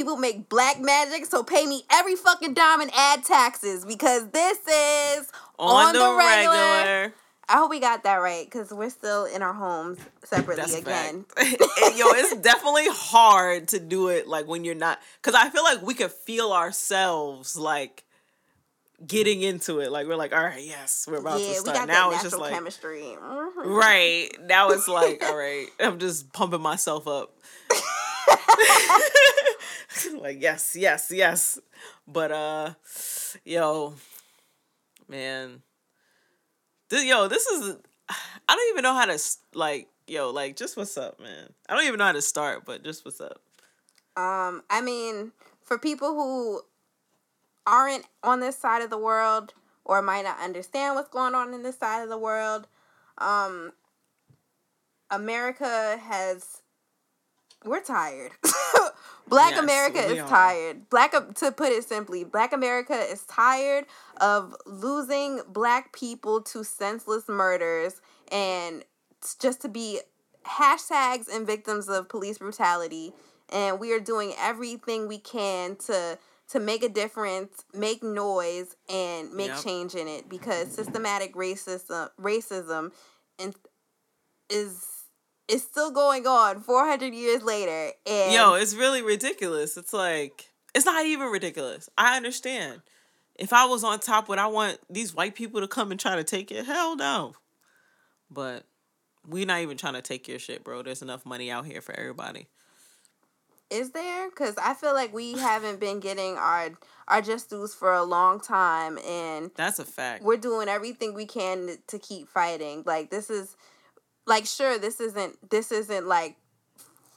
people make black magic. So pay me every fucking dime and add taxes because this is on, on the, the regular. regular. I hope we got that right because we're still in our homes separately That's again. yo, it's definitely hard to do it like when you're not because I feel like we could feel ourselves like getting into it. Like we're like, all right, yes, we're about yeah, to start. now it's just like chemistry. Mm-hmm. Right. Now it's like, all right, I'm just pumping myself up. like yes, yes, yes. But uh yo, man this, yo, this is. I don't even know how to like. Yo, like, just what's up, man? I don't even know how to start, but just what's up. Um, I mean, for people who aren't on this side of the world or might not understand what's going on in this side of the world, um, America has we're tired. Black yes, America is are. tired. Black to put it simply, Black America is tired of losing black people to senseless murders and just to be hashtags and victims of police brutality. And we are doing everything we can to to make a difference, make noise, and make yep. change in it because systematic racism racism and is is still going on 400 years later. And yo, it's really ridiculous. It's like it's not even ridiculous. I understand. If I was on top, would I want these white people to come and try to take it? Hell no. But we're not even trying to take your shit, bro. There's enough money out here for everybody. Is there? Because I feel like we haven't been getting our our just dues for a long time, and that's a fact. We're doing everything we can to keep fighting. Like this is like sure this isn't this isn't like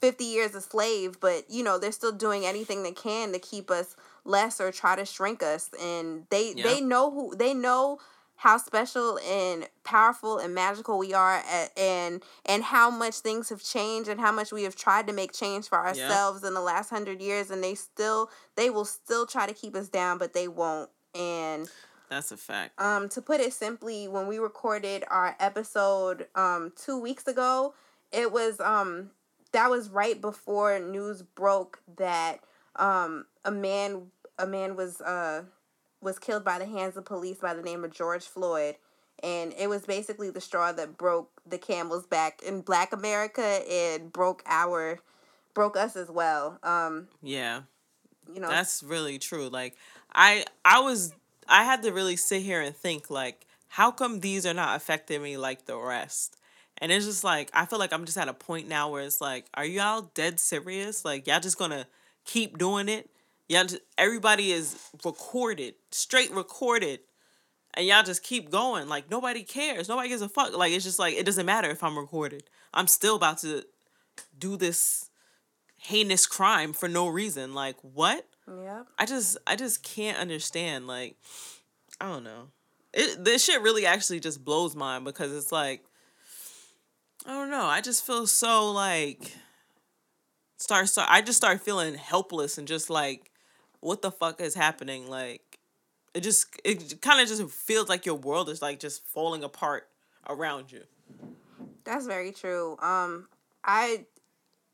50 years a slave but you know they're still doing anything they can to keep us less or try to shrink us and they they know who they know how special and powerful and magical we are at, and and how much things have changed and how much we have tried to make change for ourselves in the last hundred years and they still they will still try to keep us down but they won't and that's a fact. Um, to put it simply, when we recorded our episode um two weeks ago, it was um that was right before news broke that um a man a man was uh was killed by the hands of police by the name of George Floyd and it was basically the straw that broke the camel's back in black America and broke our broke us as well. Um Yeah. You know That's really true. Like I I was I had to really sit here and think like, how come these are not affecting me like the rest? And it's just like I feel like I'm just at a point now where it's like, are y'all dead serious? Like y'all just gonna keep doing it? Y'all just, everybody is recorded, straight recorded, and y'all just keep going. Like nobody cares. Nobody gives a fuck. Like it's just like it doesn't matter if I'm recorded. I'm still about to do this heinous crime for no reason. Like what? Yeah. I just I just can't understand like I don't know. It this shit really actually just blows mine because it's like I don't know. I just feel so like start start I just start feeling helpless and just like what the fuck is happening like it just it kind of just feels like your world is like just falling apart around you. That's very true. Um I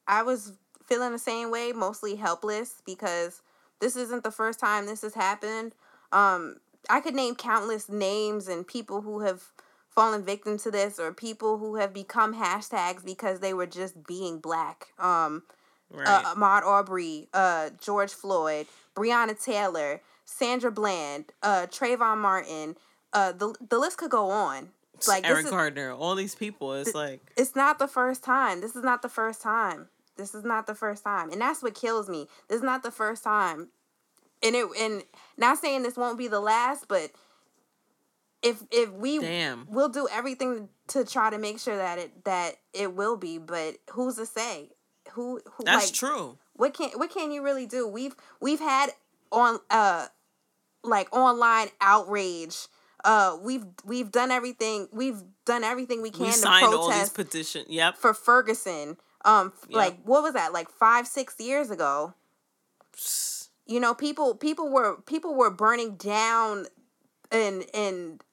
I was feeling the same way, mostly helpless because this isn't the first time this has happened. Um, I could name countless names and people who have fallen victim to this or people who have become hashtags because they were just being black. Um, uh, right. uh, Ahmaud Arbery, uh, George Floyd, Breonna Taylor, Sandra Bland, uh, Trayvon Martin. Uh, the the list could go on. Like Eric is, Gardner, all these people. It's th- like it's not the first time. This is not the first time. This is not the first time. And that's what kills me. This is not the first time. And it and not saying this won't be the last, but if if we Damn. we'll do everything to try to make sure that it that it will be, but who's to say? Who, who That's like, true. What can what can you really do? We've we've had on uh like online outrage uh we've we've done everything we've done everything we can we to signed protest all these petition yep for Ferguson Um, yep. like what was that? Like five, six years ago. You know, people people were people were burning down and and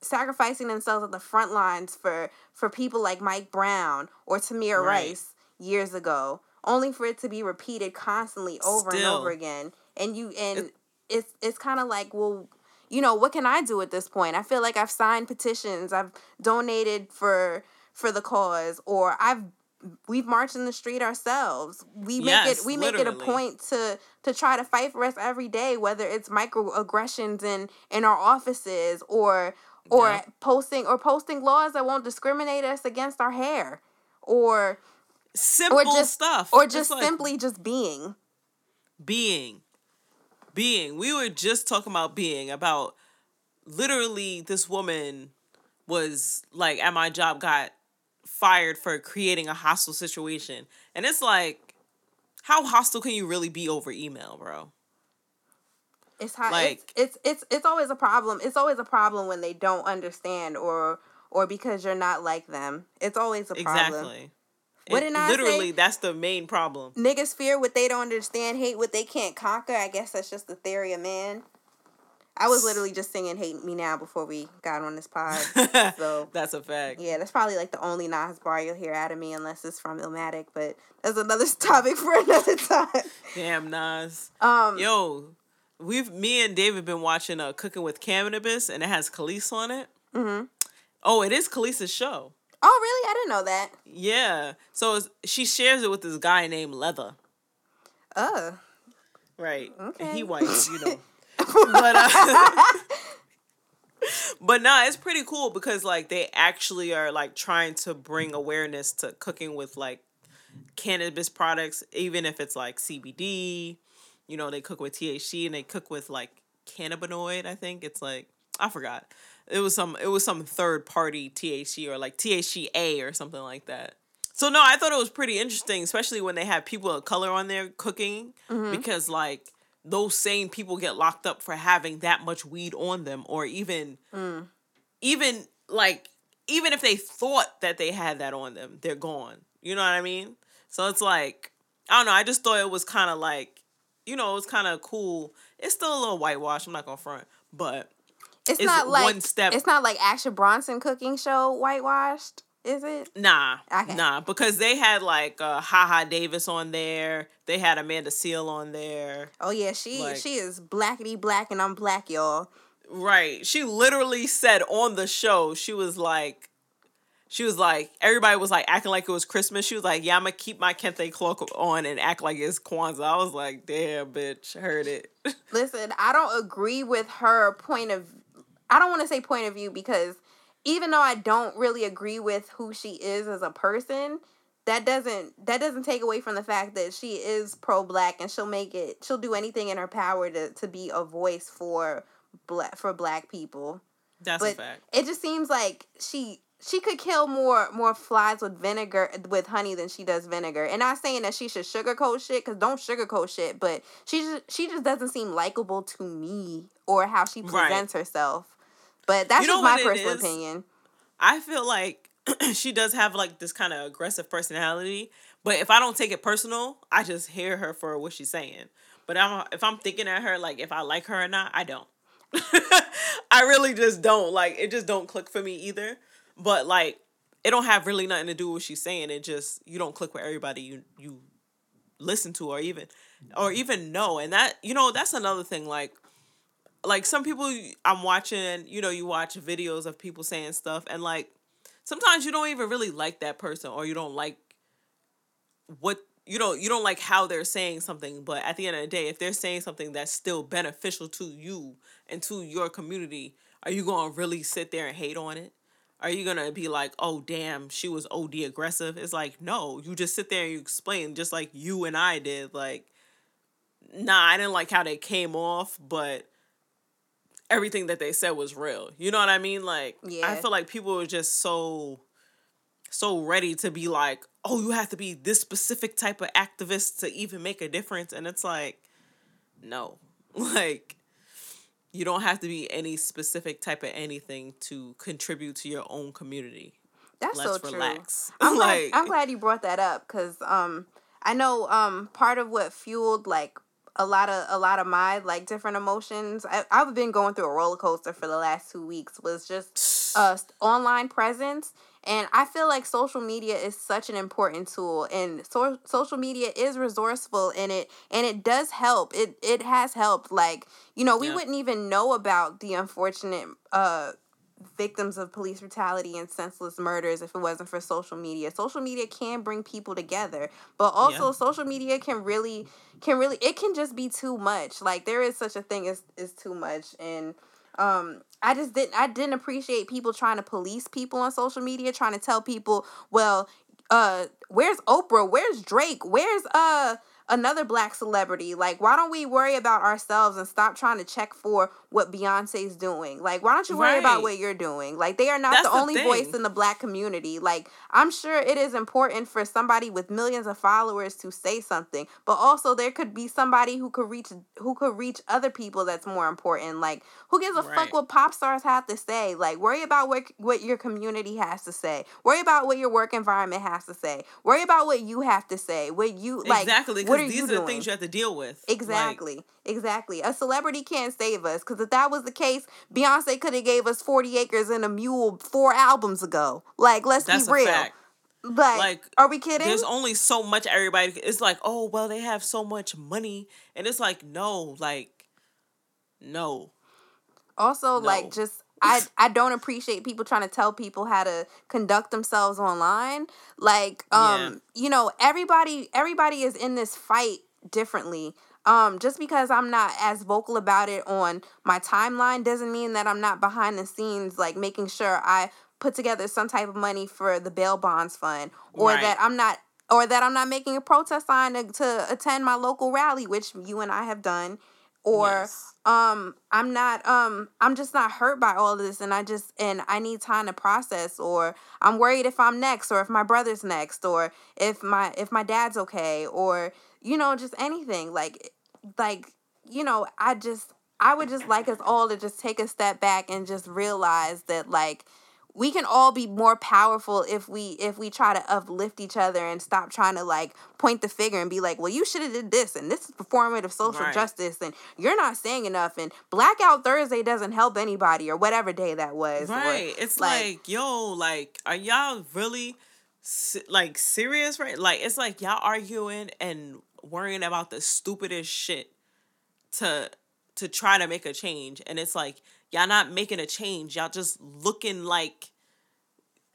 sacrificing themselves at the front lines for for people like Mike Brown or Tamir right. Rice years ago, only for it to be repeated constantly over Still. and over again. And you and it, it's it's kind of like, well, you know, what can I do at this point? I feel like I've signed petitions, I've donated for for the cause, or I've we've marched in the street ourselves. We make yes, it we literally. make it a point to to try to fight for us every day, whether it's microaggressions in in our offices or or yeah. posting or posting laws that won't discriminate us against our hair or simple or just, stuff or just like simply just being being being we were just talking about being about literally this woman was like at my job got fired for creating a hostile situation and it's like how hostile can you really be over email bro it's how like it's, it's it's it's always a problem. It's always a problem when they don't understand or or because you're not like them. It's always a problem. Exactly. What did I literally say? that's the main problem. Niggas fear what they don't understand, hate what they can't conquer. I guess that's just the theory of man. I was literally just singing "Hate Me Now" before we got on this pod. So that's a fact. Yeah, that's probably like the only Nas bar you'll hear out of me, unless it's from Illmatic. But that's another topic for another time. Damn Nas. Um, yo, we've me and David been watching uh Cooking with Cannabis and it has Kelis on it. Mm-hmm. Oh, it is Kelis's show. Oh, really? I didn't know that. Yeah. So she shares it with this guy named Leather. Oh. Right. Okay. And he white, you know. but uh, but nah, it's pretty cool because like they actually are like trying to bring awareness to cooking with like cannabis products, even if it's like CBD you know, they cook with THC and they cook with like cannabinoid, I think. It's like I forgot. It was some it was some third party THC or like THCA or something like that. So no, I thought it was pretty interesting, especially when they have people of color on there cooking mm-hmm. because like those same people get locked up for having that much weed on them or even mm. even like even if they thought that they had that on them, they're gone. You know what I mean? So it's like I don't know, I just thought it was kind of like you know, it was kind of cool. It's still a little whitewash. I'm not gonna front, but it's, it's not like one step. It's not like Action Bronson cooking show whitewashed. Is it? Nah, okay. nah, because they had like uh, Haha Davis on there. They had Amanda Seales on there. Oh yeah, she like, she is blackety black, and I'm black, y'all. Right. She literally said on the show, she was like, she was like, everybody was like acting like it was Christmas. She was like, yeah, I'm gonna keep my kente cloak on and act like it's Kwanzaa. I was like, damn, bitch, heard it. Listen, I don't agree with her point of, I don't want to say point of view because even though I don't really agree with who she is as a person, that doesn't that doesn't take away from the fact that she is pro black and she'll make it she'll do anything in her power to to be a voice for black for black people. That's but a fact. It just seems like she she could kill more more flies with vinegar with honey than she does vinegar. And I'm not saying that she should sugarcoat shit because don't sugarcoat shit, but she just she just doesn't seem likable to me or how she presents right. herself. But that's you just my personal opinion. I feel like she does have like this kind of aggressive personality, but if I don't take it personal, I just hear her for what she's saying. But I'm, if I'm thinking at her like if I like her or not, I don't. I really just don't like it. Just don't click for me either. But like it don't have really nothing to do with what she's saying. It just you don't click with everybody you you listen to or even or mm-hmm. even know. And that you know, that's another thing. Like like some people I'm watching, you know, you watch videos of people saying stuff and like sometimes you don't even really like that person or you don't like what you don't you don't like how they're saying something but at the end of the day if they're saying something that's still beneficial to you and to your community are you going to really sit there and hate on it are you gonna be like, oh damn, she was OD aggressive? It's like, no, you just sit there and you explain just like you and I did. Like, nah, I didn't like how they came off, but everything that they said was real. You know what I mean? Like, yeah. I feel like people were just so so ready to be like, oh, you have to be this specific type of activist to even make a difference. And it's like, no. Like, you don't have to be any specific type of anything to contribute to your own community. That's Let's so relax. true. I'm, like, glad, I'm glad you brought that up because um I know um part of what fueled like a lot of a lot of my like different emotions. I, I've been going through a roller coaster for the last two weeks. Was just uh online presence, and I feel like social media is such an important tool, and so social media is resourceful in it, and it does help. It it has helped. Like you know, we yeah. wouldn't even know about the unfortunate uh victims of police brutality and senseless murders if it wasn't for social media. Social media can bring people together, but also yeah. social media can really can really it can just be too much. Like there is such a thing as is too much and um I just didn't I didn't appreciate people trying to police people on social media, trying to tell people, well, uh where's Oprah? Where's Drake? Where's uh another black celebrity. Like, why don't we worry about ourselves and stop trying to check for what Beyonce's doing? Like, why don't you worry right. about what you're doing? Like, they are not That's the only voice in the black community. Like, I'm sure it is important for somebody with millions of followers to say something, but also there could be somebody who could reach who could reach other people that's more important. Like, who gives a right. fuck what pop stars have to say? Like, worry about what what your community has to say. Worry about what your work environment has to say. Worry about what you have to say. What you like exactly because these are the things you have to deal with. Exactly. Like, exactly. A celebrity can't save us because if that was the case, Beyonce could have gave us 40 acres and a mule four albums ago. Like, let's be real. Like, like, are we kidding? There's only so much everybody. It's like, oh well, they have so much money, and it's like, no, like, no. Also, no. like, just I I don't appreciate people trying to tell people how to conduct themselves online. Like um yeah. you know, everybody everybody is in this fight differently. Um just because I'm not as vocal about it on my timeline doesn't mean that I'm not behind the scenes like making sure I put together some type of money for the bail bonds fund or right. that I'm not or that I'm not making a protest sign to, to attend my local rally which you and I have done or yes. um i'm not um i'm just not hurt by all of this and i just and i need time to process or i'm worried if i'm next or if my brother's next or if my if my dad's okay or you know just anything like like you know i just i would just like us all to just take a step back and just realize that like we can all be more powerful if we if we try to uplift each other and stop trying to like point the finger and be like well you should have did this and this is performative social right. justice and you're not saying enough and blackout thursday doesn't help anybody or whatever day that was right or, it's like, like yo like are y'all really like serious right like it's like y'all arguing and worrying about the stupidest shit to to try to make a change and it's like y'all not making a change. Y'all just looking like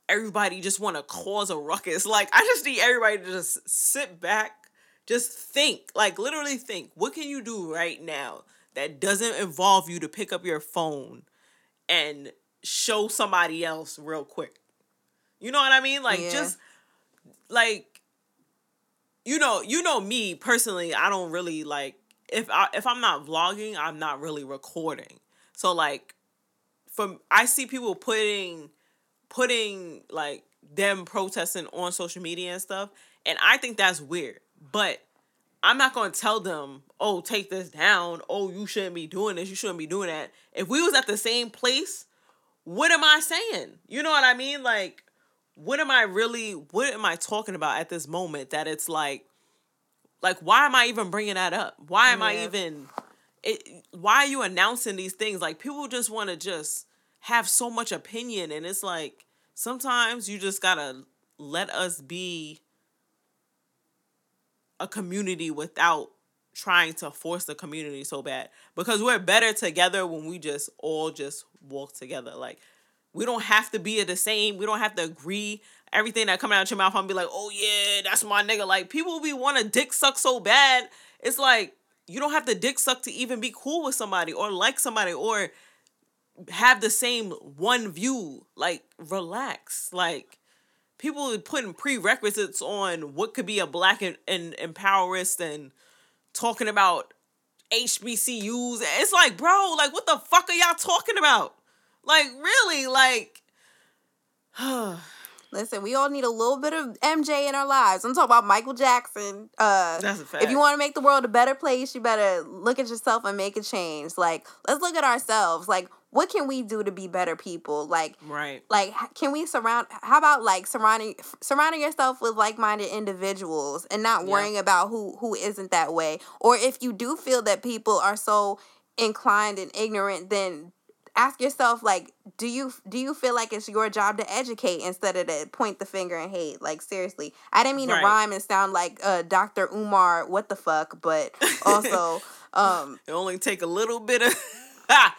everybody just want to cause a ruckus. Like I just need everybody to just sit back, just think, like literally think. What can you do right now that doesn't involve you to pick up your phone and show somebody else real quick? You know what I mean? Like yeah. just like you know, you know me personally, I don't really like if I if I'm not vlogging, I'm not really recording. So like from I see people putting putting like them protesting on social media and stuff, and I think that's weird. But I'm not gonna tell them, oh, take this down. Oh, you shouldn't be doing this. You shouldn't be doing that. If we was at the same place, what am I saying? You know what I mean? Like, what am I really? What am I talking about at this moment? That it's like, like, why am I even bringing that up? Why am yeah. I even? it why are you announcing these things? Like people just want to just have so much opinion and it's like sometimes you just got to let us be a community without trying to force the community so bad because we're better together when we just all just walk together like we don't have to be the same we don't have to agree everything that coming out your mouth and be like oh yeah that's my nigga like people be want to dick suck so bad it's like you don't have to dick suck to even be cool with somebody or like somebody or have the same one view. Like, relax. Like, people putting prerequisites on what could be a black and, and empowerist and talking about HBCUs. It's like, bro, like, what the fuck are y'all talking about? Like, really? Like, Listen, we all need a little bit of MJ in our lives. I'm talking about Michael Jackson. Uh, That's a fact. If you want to make the world a better place, you better look at yourself and make a change. Like, let's look at ourselves. Like, what can we do to be better people like right like can we surround how about like surrounding surrounding yourself with like-minded individuals and not worrying yep. about who who isn't that way or if you do feel that people are so inclined and ignorant then ask yourself like do you do you feel like it's your job to educate instead of to point the finger and hate like seriously i didn't mean right. to rhyme and sound like uh, dr umar what the fuck but also um it only take a little bit of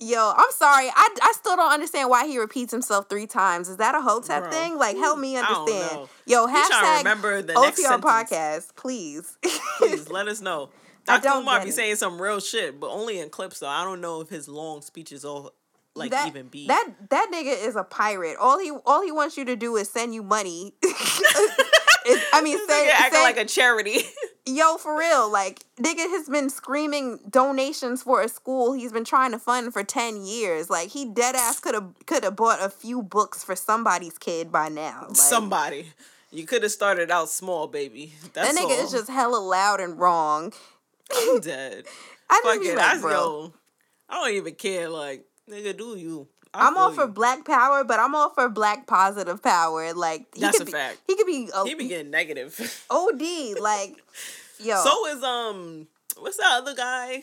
Yo, I'm sorry. I, I still don't understand why he repeats himself three times. Is that a Hotep Bro, thing? Like, help me understand. Yo, hashtag remember the OTR podcast, please. please let us know. Dr. Umar be saying some real shit, but only in clips though. I don't know if his long speeches all like that, even be. That that nigga is a pirate. All he all he wants you to do is send you money. I mean, say, acting like a charity. yo, for real, like nigga has been screaming donations for a school he's been trying to fund for ten years. Like he dead ass could have could have bought a few books for somebody's kid by now. Like, Somebody. You could have started out small, baby. That's that nigga all. is just hella loud and wrong. I'm dead. I just be like, bro. Yo, I don't even care. Like, nigga, do you? I am all for black power, but I'm all for black positive power. Like he that's could a be, fact. He could be. Oh, he be getting negative. Od like, yo. So is um, what's that other guy?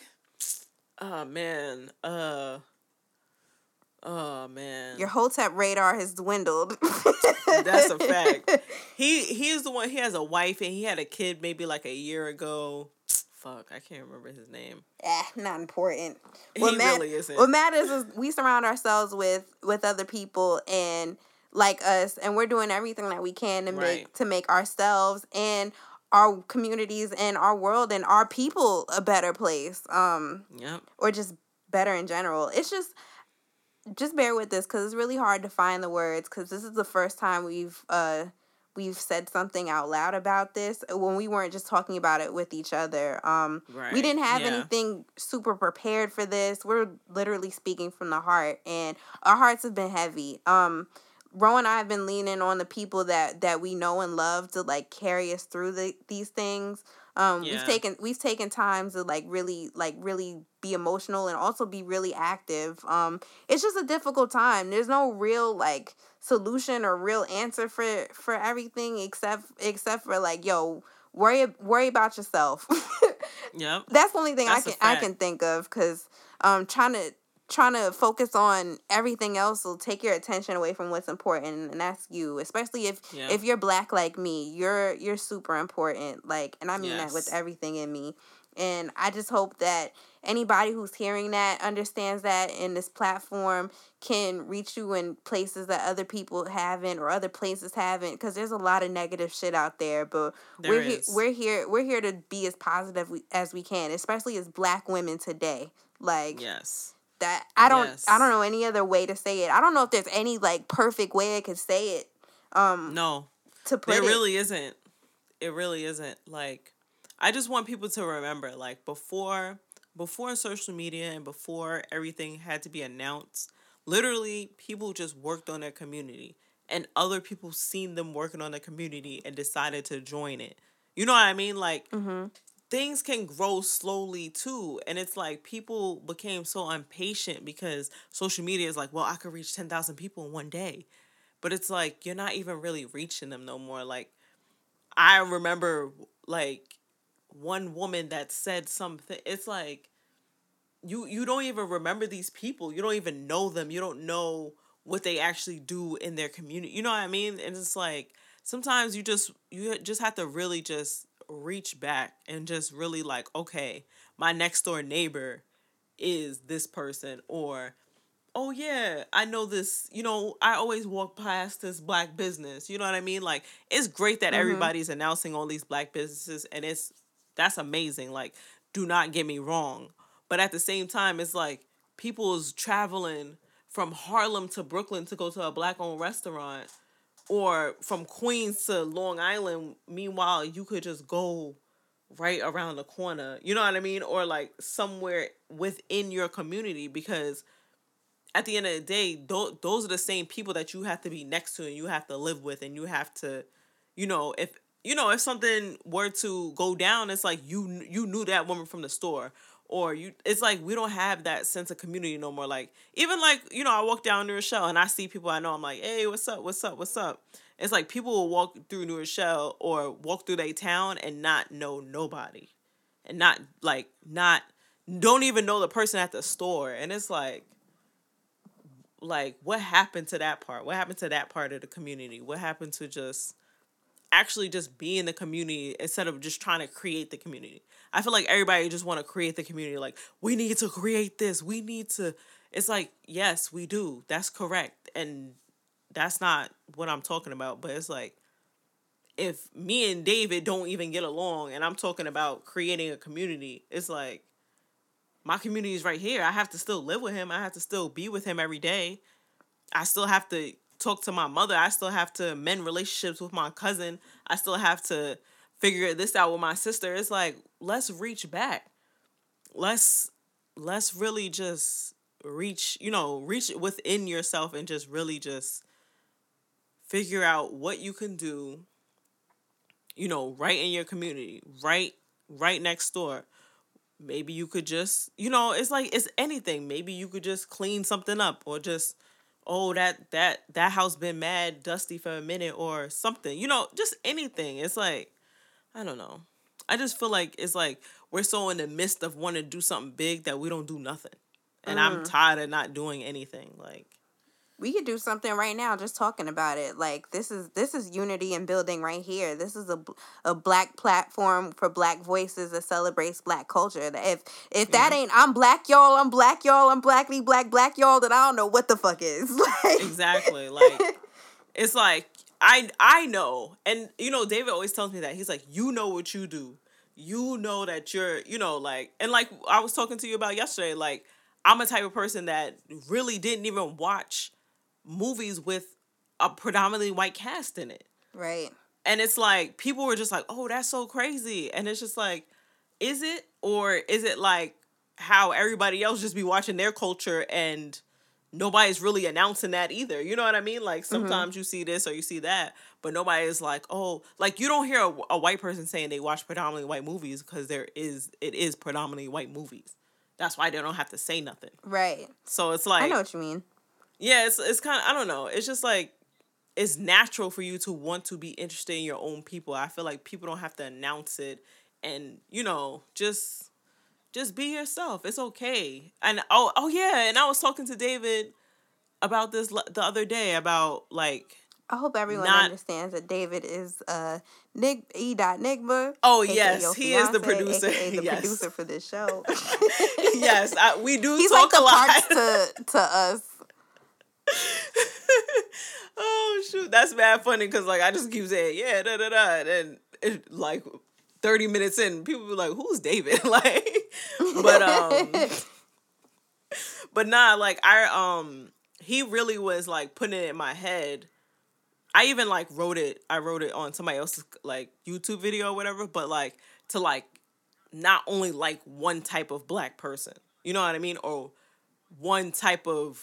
Oh man, uh. Oh man. Your Hotep radar has dwindled. That's a fact. He he's the one he has a wife and he had a kid maybe like a year ago fuck, I can't remember his name. Eh, not important. What he mat- really isn't. What matters is we surround ourselves with with other people and like us, and we're doing everything that we can to right. make to make ourselves and our communities and our world and our people a better place. Um, yep. Or just better in general. It's just just bear with this because it's really hard to find the words because this is the first time we've uh we've said something out loud about this uh, when we weren't just talking about it with each other. Um, right. We didn't have yeah. anything super prepared for this. We're literally speaking from the heart, and our hearts have been heavy. Um, Ro and I have been leaning on the people that that we know and love to like carry us through the, these things. Um, yeah. we've taken we've taken time to like really like really be emotional and also be really active. Um, it's just a difficult time. There's no real like solution or real answer for for everything except except for like yo worry worry about yourself. yep. That's the only thing That's I can I can think of because um trying to trying to focus on everything else will take your attention away from what's important and that's you especially if yep. if you're black like me you're you're super important like and i mean yes. that with everything in me and I just hope that anybody who's hearing that understands that in this platform can reach you in places that other people haven't or other places haven't because there's a lot of negative shit out there but there we're here we're here we're here to be as positive as we can especially as black women today. Like yes. that I don't yes. I don't know any other way to say it. I don't know if there's any like perfect way I could say it um no. to put there it. really isn't. It really isn't. Like I just want people to remember like before before social media and before everything had to be announced, literally people just worked on their community and other people seen them working on the community and decided to join it. You know what I mean? Like mm-hmm. things can grow slowly too. And it's like people became so impatient because social media is like, well, I could reach 10,000 people in one day. But it's like you're not even really reaching them no more. Like I remember like one woman that said something it's like you you don't even remember these people. You don't even know them. You don't know what they actually do in their community. You know what i mean? And it's like sometimes you just you just have to really just reach back and just really like okay my next door neighbor is this person or oh yeah i know this you know i always walk past this black business. You know what i mean? Like it's great that mm-hmm. everybody's announcing all these black businesses and it's that's amazing. Like, do not get me wrong. But at the same time, it's like people's traveling from Harlem to Brooklyn to go to a black owned restaurant or from Queens to Long Island. Meanwhile, you could just go right around the corner. You know what I mean? Or like somewhere within your community because at the end of the day, th- those are the same people that you have to be next to and you have to live with and you have to, you know, if you know, if something were to go down, it's like you you knew that woman from the store, or you it's like we don't have that sense of community no more. Like even like you know i walk down new rochelle and i see people i know i'm like hey what's up? What's up? What's up? It's like people will walk through new rochelle or walk through their town and not know nobody. And not like not don't even know the person at the store. And it's like like what happened to that part? What happened to that part of the community? What happened to just actually just be in the community instead of just trying to create the community I feel like everybody just want to create the community. Like we need to create this. We need to. It's like yes, we do. That's correct, and that's not what I'm talking about. But it's like if me and David don't even get along, and I'm talking about creating a community, it's like my community is right here. I have to still live with him. I have to still be with him every day. I still have to talk to my mother. I still have to mend relationships with my cousin. I still have to figure this out with my sister. It's like let's reach back. Let's let's really just reach, you know, reach within yourself and just really just figure out what you can do, you know, right in your community, right right next door. Maybe you could just, you know, it's like it's anything. Maybe you could just clean something up or just oh that that that house been mad dusty for a minute or something. You know, just anything. It's like I don't know. I just feel like it's like we're so in the midst of wanting to do something big that we don't do nothing. And mm-hmm. I'm tired of not doing anything. Like we could do something right now just talking about it. Like this is this is unity and building right here. This is a, a black platform for black voices that celebrates black culture. If if that yeah. ain't i'm black y'all i'm black y'all i'm blackly black black y'all then i don't know what the fuck is. Like exactly. Like it's like I I know, and you know, David always tells me that. He's like, you know what you do, you know that you're, you know, like, and like I was talking to you about yesterday, like I'm a type of person that really didn't even watch movies with a predominantly white cast in it, right? And it's like people were just like, oh, that's so crazy, and it's just like, is it or is it like how everybody else just be watching their culture and nobody's really announcing that either. You know what I mean? Like mm-hmm. sometimes mm-hmm. you see this or you see that, but nobody is like, oh, like you don't hear a, a white person saying they watch predominantly white movies because there is it is predominantly white movies. That's why they don't have to say nothing. Right. So it's like I know what you mean. Yeah, it's it's kind of I don't know. It's just like it's natural for you to want to be interested in your own people. I feel like people don't have to announce it and you know just just be yourself. It's okay. And oh oh yeah, and I was talking to David about this the other day about like I hope everyone not, understands that David is uh Nick E. Dot Nigma. Oh yes, he fiance, is the producer. the yes. producer for this show. yes, I, we do He's talk like a lot to to us. oh shoot, that's bad funny because like I just keep saying yeah da da da and it, like 30 minutes in, people be like, who's David? like, but, um, but nah, like, I, um, he really was like putting it in my head. I even like wrote it, I wrote it on somebody else's like YouTube video or whatever, but like to like not only like one type of black person, you know what I mean? Or one type of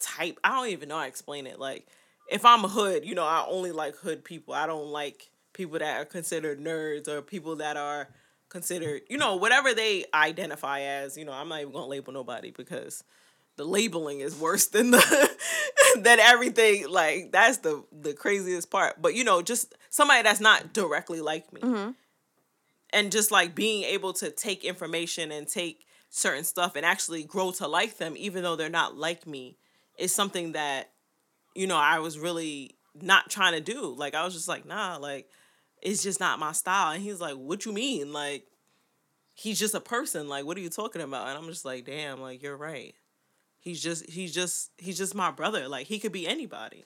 type. I don't even know how to explain it. Like, if I'm a hood, you know, I only like hood people. I don't like people that are considered nerds or people that are considered, you know, whatever they identify as. You know, I'm not even gonna label nobody because the labeling is worse than the than everything. Like that's the the craziest part. But you know, just somebody that's not directly like me, mm-hmm. and just like being able to take information and take certain stuff and actually grow to like them, even though they're not like me, is something that you know I was really not trying to do. Like I was just like, nah, like it's just not my style. And he's like, what you mean? Like, he's just a person. Like, what are you talking about? And I'm just like, damn, like you're right. He's just he's just he's just my brother. Like he could be anybody.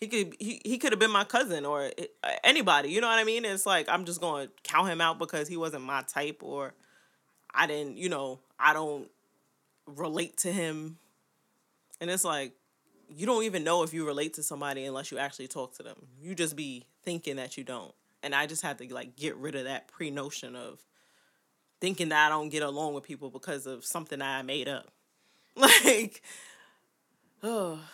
He could he, he could have been my cousin or uh, anybody. You know what I mean? It's like I'm just going to count him out because he wasn't my type or I didn't, you know, I don't relate to him. And it's like you don't even know if you relate to somebody unless you actually talk to them. You just be thinking that you don't and I just had to like get rid of that pre notion of thinking that I don't get along with people because of something I made up. Like, oh.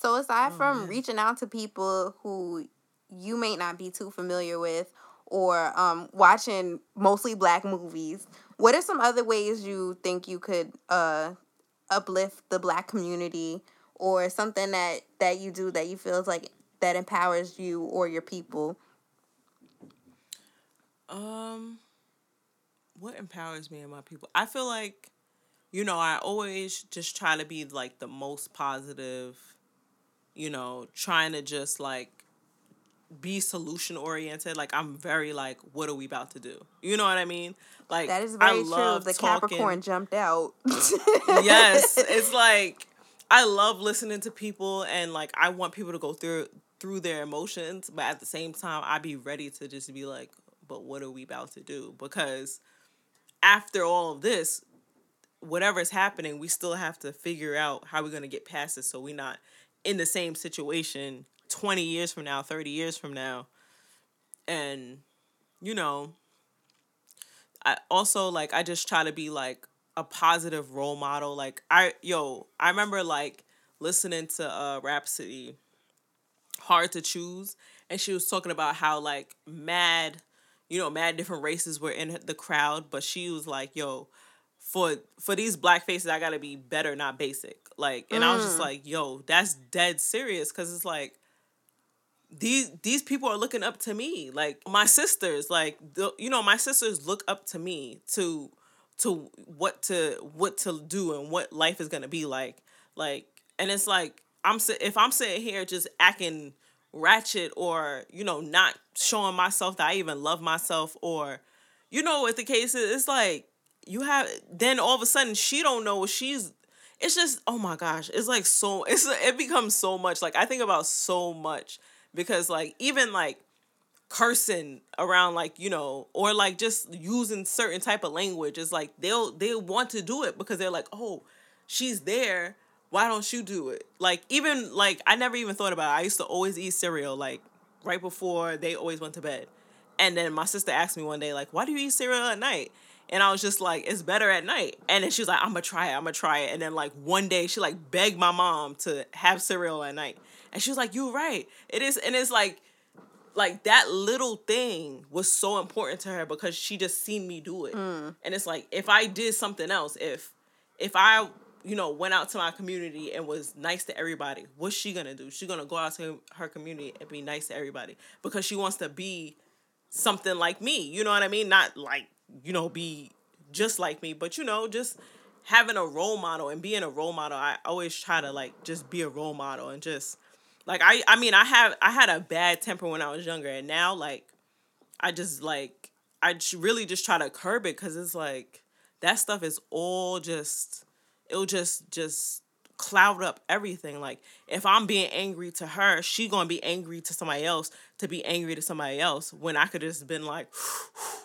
So aside oh, from man. reaching out to people who you may not be too familiar with, or um, watching mostly black movies, what are some other ways you think you could uh uplift the black community or something that that you do that you feels like that empowers you or your people? Um what empowers me and my people? I feel like you know, I always just try to be like the most positive, you know, trying to just like be solution oriented. Like I'm very like, what are we about to do? You know what I mean? Like that is very true. The talking. Capricorn jumped out. yes, it's like I love listening to people and like I want people to go through through their emotions, but at the same time I be ready to just be like, but what are we about to do? Because after all of this, whatever is happening, we still have to figure out how we're gonna get past it so we're not in the same situation 20 years from now, 30 years from now. And you know, I also like I just try to be like a positive role model. Like I yo, I remember like listening to uh Rapsody, Hard to Choose and she was talking about how like mad, you know, mad different races were in the crowd, but she was like, yo, for for these black faces I got to be better, not basic. Like and mm. I was just mm. like, yo, that's dead serious cuz it's like these these people are looking up to me like my sisters like the, you know my sisters look up to me to to what to what to do and what life is going to be like like and it's like i'm if i'm sitting here just acting ratchet or you know not showing myself that i even love myself or you know what the case is it's like you have then all of a sudden she don't know what she's it's just oh my gosh it's like so it's it becomes so much like i think about so much because like even like cursing around like you know or like just using certain type of language is like they'll they want to do it because they're like oh she's there why don't you do it like even like i never even thought about it i used to always eat cereal like right before they always went to bed and then my sister asked me one day like why do you eat cereal at night and I was just like, it's better at night. And then she was like, I'm gonna try it, I'm gonna try it. And then like one day she like begged my mom to have cereal at night. And she was like, You're right. It is and it's like like that little thing was so important to her because she just seen me do it. Mm. And it's like if I did something else, if if I you know went out to my community and was nice to everybody, what's she gonna do? She's gonna go out to her community and be nice to everybody because she wants to be something like me. You know what I mean? Not like you know be just like me, but you know just having a role model and being a role model. I always try to like just be a role model and just like I I mean I have I had a bad temper when I was younger and now like I just like I really just try to curb it cuz it's like that stuff is all just it'll just just cloud up everything. Like if I'm being angry to her she to be angry to somebody else to be angry to somebody else when I could just been like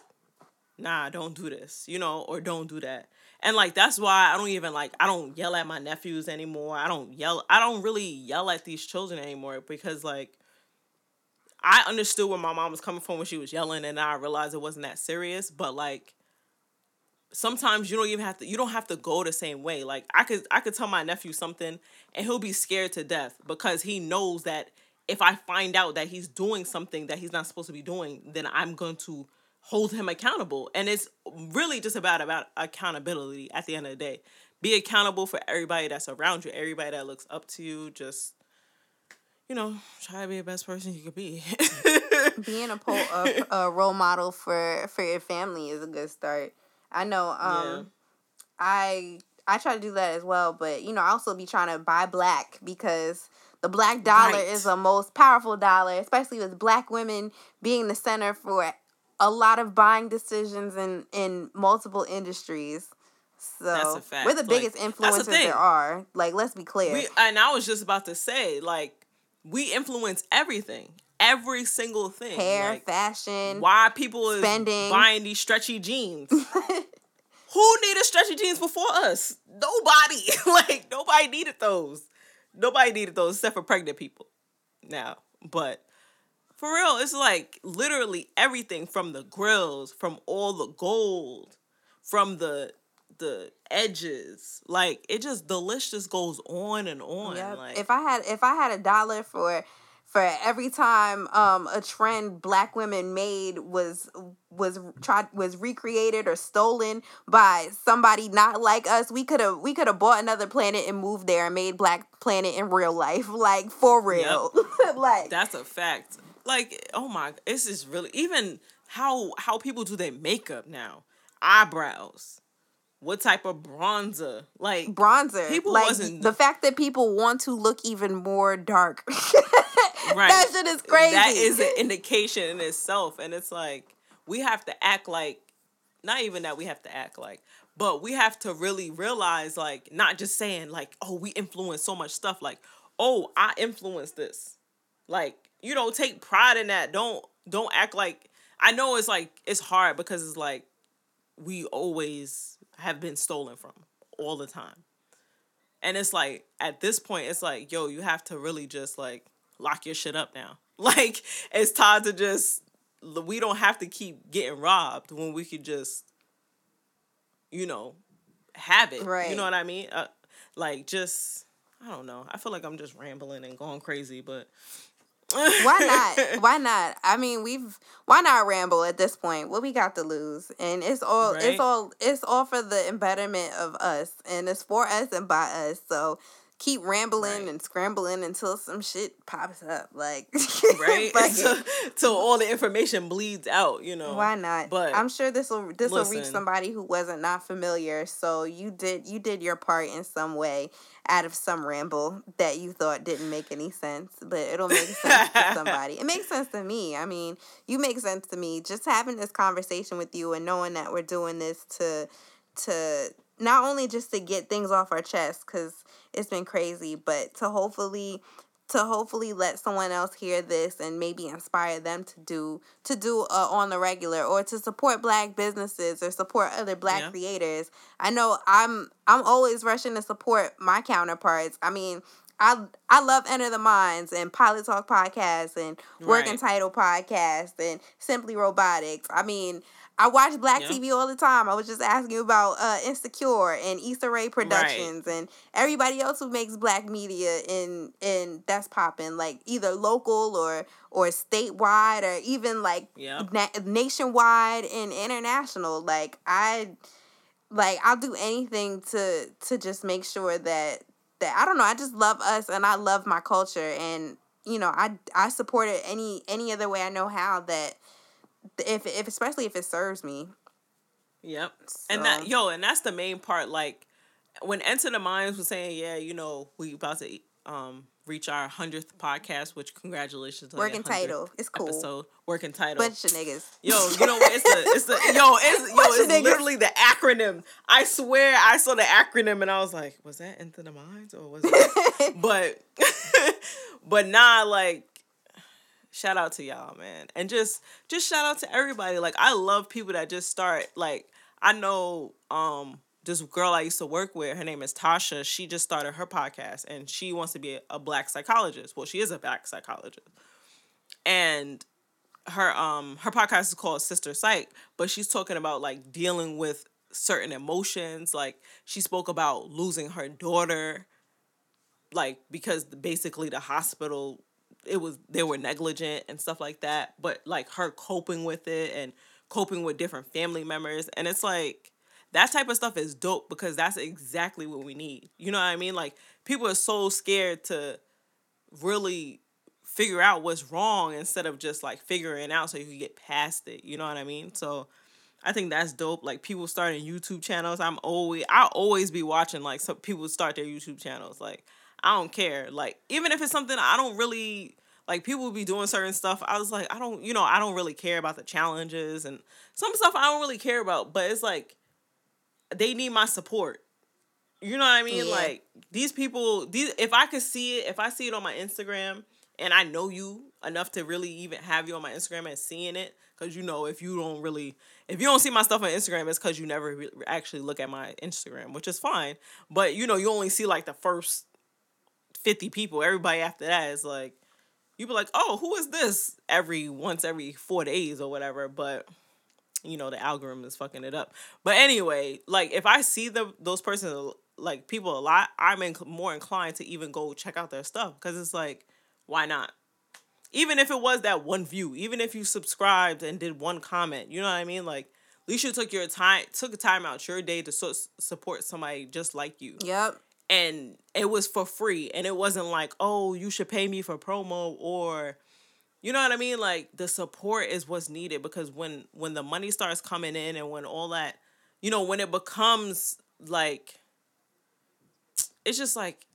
nah don't do this you know or don't do that and like that's why I don't even like I don't yell at my nephews anymore. I don't yell I don't really yell at these children anymore because like I understood where my mom was coming from when she was yelling and I realized it wasn't that serious, but like sometimes you don't even have to you don't have to go the same way. Like I could I could tell my nephew something and he'll be scared to death because he knows that if I find out that he's doing something that he's not supposed to be doing, then I'm going to hold him accountable. And it's really just about about accountability at the end of the day. Be accountable for everybody that's around you, everybody that looks up to you. Just you know, try to be the best person you could be. Being a, po- a, a role model for for your family is a good start. I know. Um, yeah. I I try to do that as well, but you know, I also be trying to buy black because the black dollar right. is the most powerful dollar, especially with black women being the center for a lot of buying decisions in in multiple industries. So we're the biggest like, influencers the there are. Like, let's be clear. We, and I was just about to say, like, we influence everything, every single thing. Hair, like, fashion. Why people spending buying these stretchy jeans? Who needed stretchy jeans before us? Nobody. like nobody needed those. Nobody needed those except for pregnant people. Now, but for real, it's like literally everything from the grills, from all the gold, from the the edges. Like it just delicious goes on and on. Yep. Like if I had if I had a dollar for for every time um a trend black women made was was tried was recreated or stolen by somebody not like us we could have we could have bought another planet and moved there and made black planet in real life like for real yep. like that's a fact like oh my this is really even how how people do their makeup now. Eyebrows. What type of bronzer? Like bronzer. people like wasn't the fact that people want to look even more dark. Right. That shit is crazy. That is an indication in itself and it's like we have to act like not even that we have to act like but we have to really realize like not just saying like oh we influence so much stuff like oh i influence this. Like you know take pride in that don't don't act like i know it's like it's hard because it's like we always have been stolen from all the time. And it's like at this point, it's like, yo, you have to really just like lock your shit up now. Like it's time to just we don't have to keep getting robbed when we could just, you know, have it. Right. You know what I mean? Uh, like just I don't know. I feel like I'm just rambling and going crazy, but why not? Why not? I mean, we've why not ramble at this point? What we got to lose, and it's all right? it's all it's all for the embetterment of us, and it's for us and by us. So keep rambling right. and scrambling until some shit pops up, like right, until, all the information bleeds out. You know, why not? But I'm sure this will this will reach somebody who wasn't not familiar. So you did you did your part in some way, out of some ramble that you thought didn't make any sense, but it'll make sense to somebody. It makes sense to me. I mean, you make sense to me. Just having this conversation with you and knowing that we're doing this to to not only just to get things off our chest cuz it's been crazy, but to hopefully to hopefully let someone else hear this and maybe inspire them to do to do uh, on the regular or to support black businesses or support other black yeah. creators i know i'm i'm always rushing to support my counterparts i mean I I love Enter the Minds and Pilot Talk podcast and Working right. Title podcast and Simply Robotics. I mean, I watch Black. TV all the time. I was just asking about uh, Insecure and Issa Rae Productions right. and everybody else who makes black media in in that's popping like either local or or statewide or even like na- nationwide and international. Like I like I'll do anything to to just make sure that that I don't know. I just love us and I love my culture and you know I I support it any any other way I know how that if if especially if it serves me. Yep. So. And that yo, and that's the main part. Like when Enter the Minds was saying, yeah, you know, we about to um reach our hundredth podcast, which congratulations on working title. It's cool. Episode working title. Bunch of niggas. Yo, you know what? It's the it's the yo it's yo it's literally the acronym. I swear I saw the acronym and I was like, was that Enter the Minds or was it? but but nah, like shout out to y'all, man. And just just shout out to everybody. Like I love people that just start like I know um this girl I used to work with, her name is Tasha. She just started her podcast and she wants to be a, black psychologist. Well, she is a black psychologist. And her um her podcast is called Sister Psych, but she's talking about like dealing with certain emotions. Like she spoke about losing her daughter like because basically the hospital it was they were negligent and stuff like that but like her coping with it and coping with different family members and it's like that type of stuff is dope because that's exactly what we need you know what i mean like people are so scared to really figure out what's wrong instead of just like figuring out so you can get past it you know what i mean so I think that's dope. Like people starting YouTube channels. I'm always I always be watching like some people start their YouTube channels. Like I don't care. Like even if it's something I don't really like people be doing certain stuff. I was like, I don't, you know, I don't really care about the challenges and some stuff I don't really care about, but it's like they need my support. You know what I mean? Yeah. Like these people, these if I could see it, if I see it on my Instagram and I know you enough to really even have you on my Instagram and seeing it, because you know if you don't really, if you don't see my stuff on Instagram, it's because you never re- actually look at my Instagram, which is fine. But you know, you only see like the first 50 people. Everybody after that is like, you be like, oh, who is this? Every once every four days or whatever. But you know, the algorithm is fucking it up. But anyway, like if I see the those persons like people a lot, I'm in, more inclined to even go check out their stuff because it's like, why not? even if it was that one view, even if you subscribed and did one comment, you know what I mean? Like at least you took your time, took a time out your day to so- support somebody just like you. Yep. And it was for free, and it wasn't like, oh, you should pay me for promo or, you know what I mean? Like the support is what's needed because when when the money starts coming in and when all that, you know, when it becomes like, it's just like,